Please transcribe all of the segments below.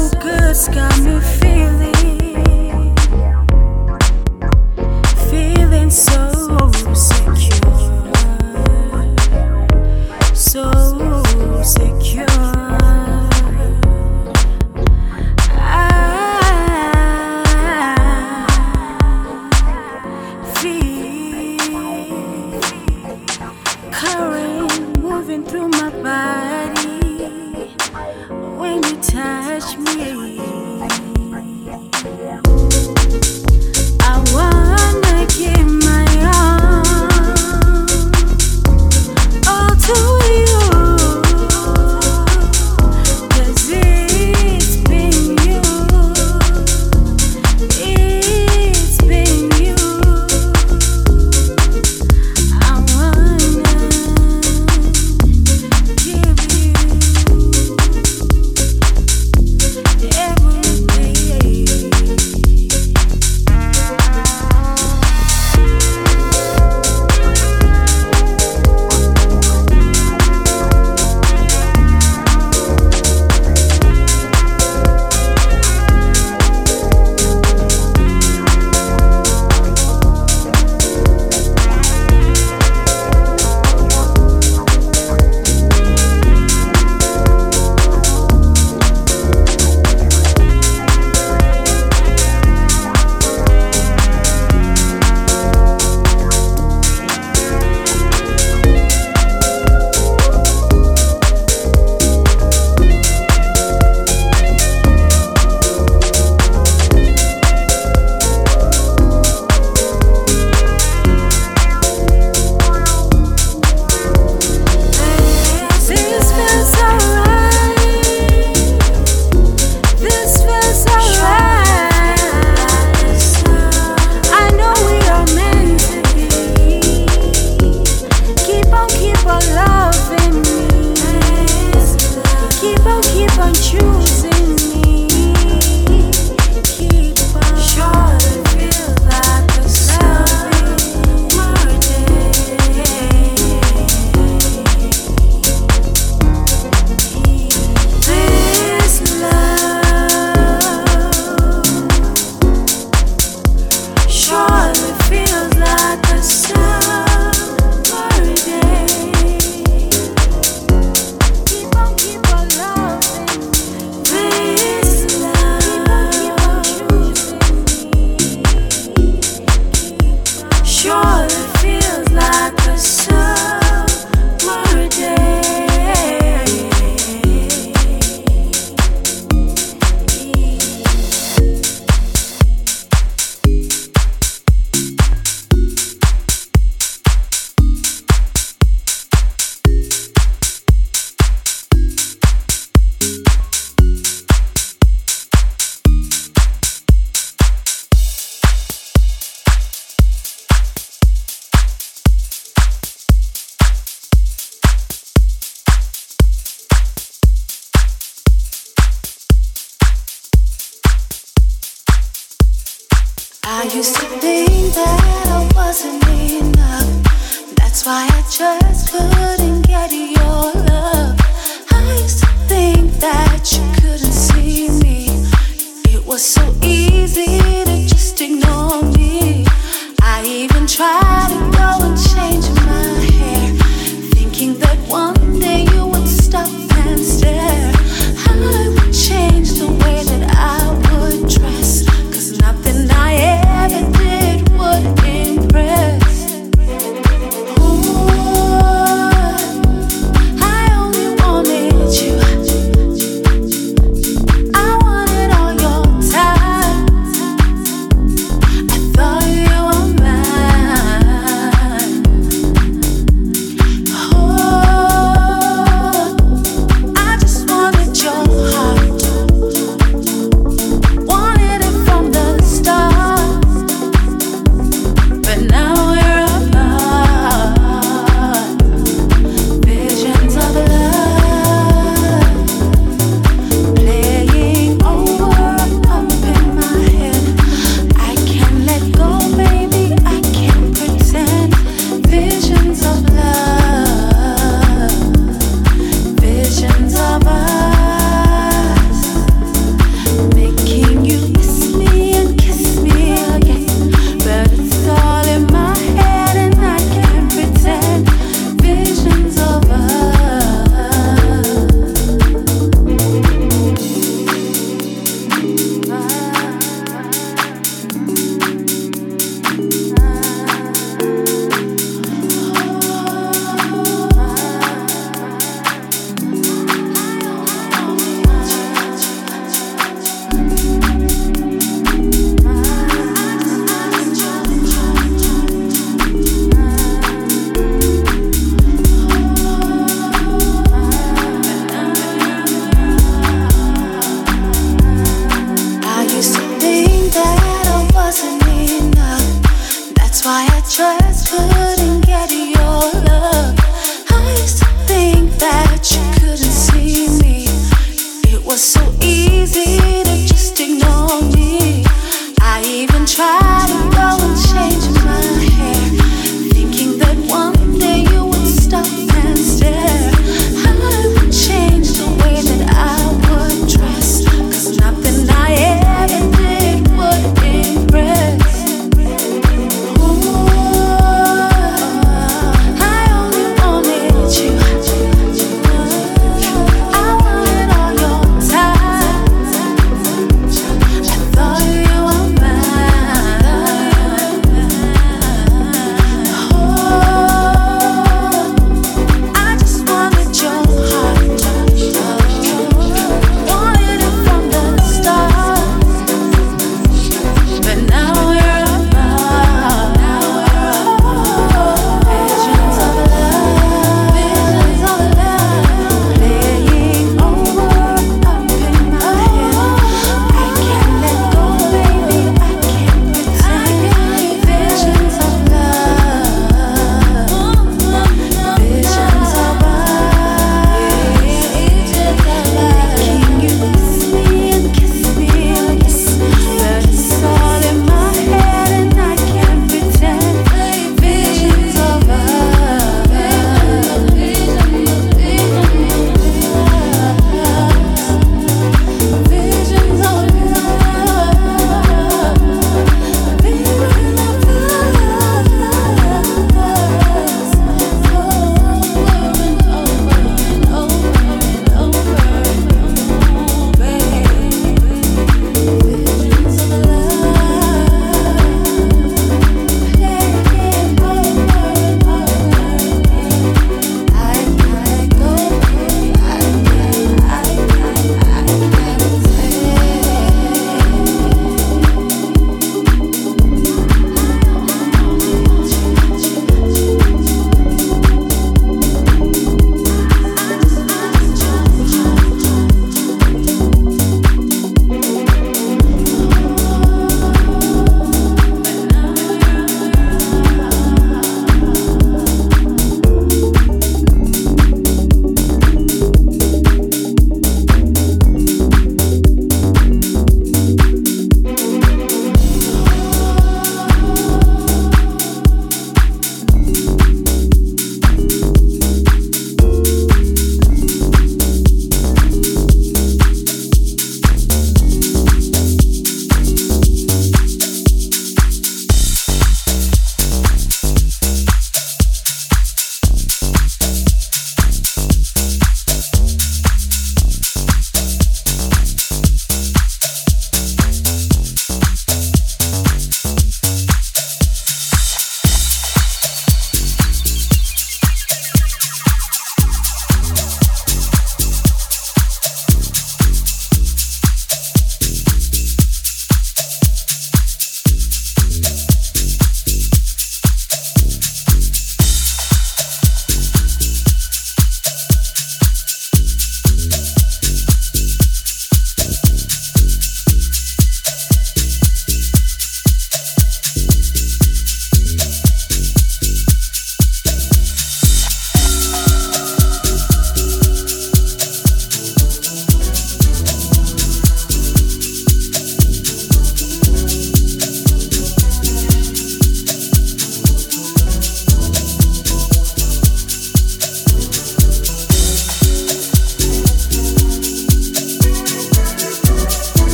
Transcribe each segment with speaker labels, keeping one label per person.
Speaker 1: so good, it's got me feeling.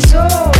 Speaker 2: So.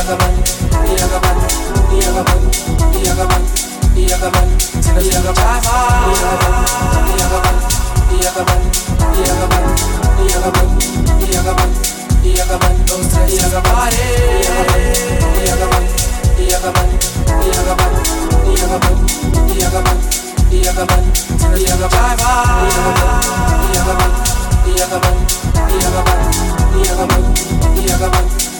Speaker 2: Yagaban, Yagaban, Yagaban, Yagaban, Yagaban, Yagaban,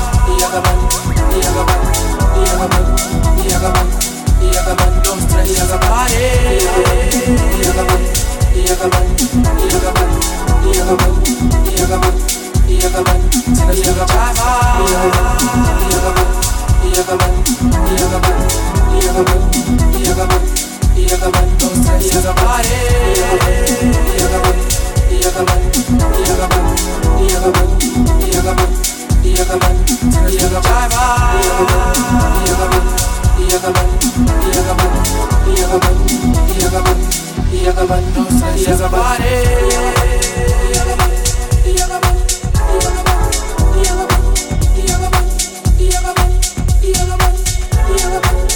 Speaker 2: Bye.
Speaker 3: Yeah.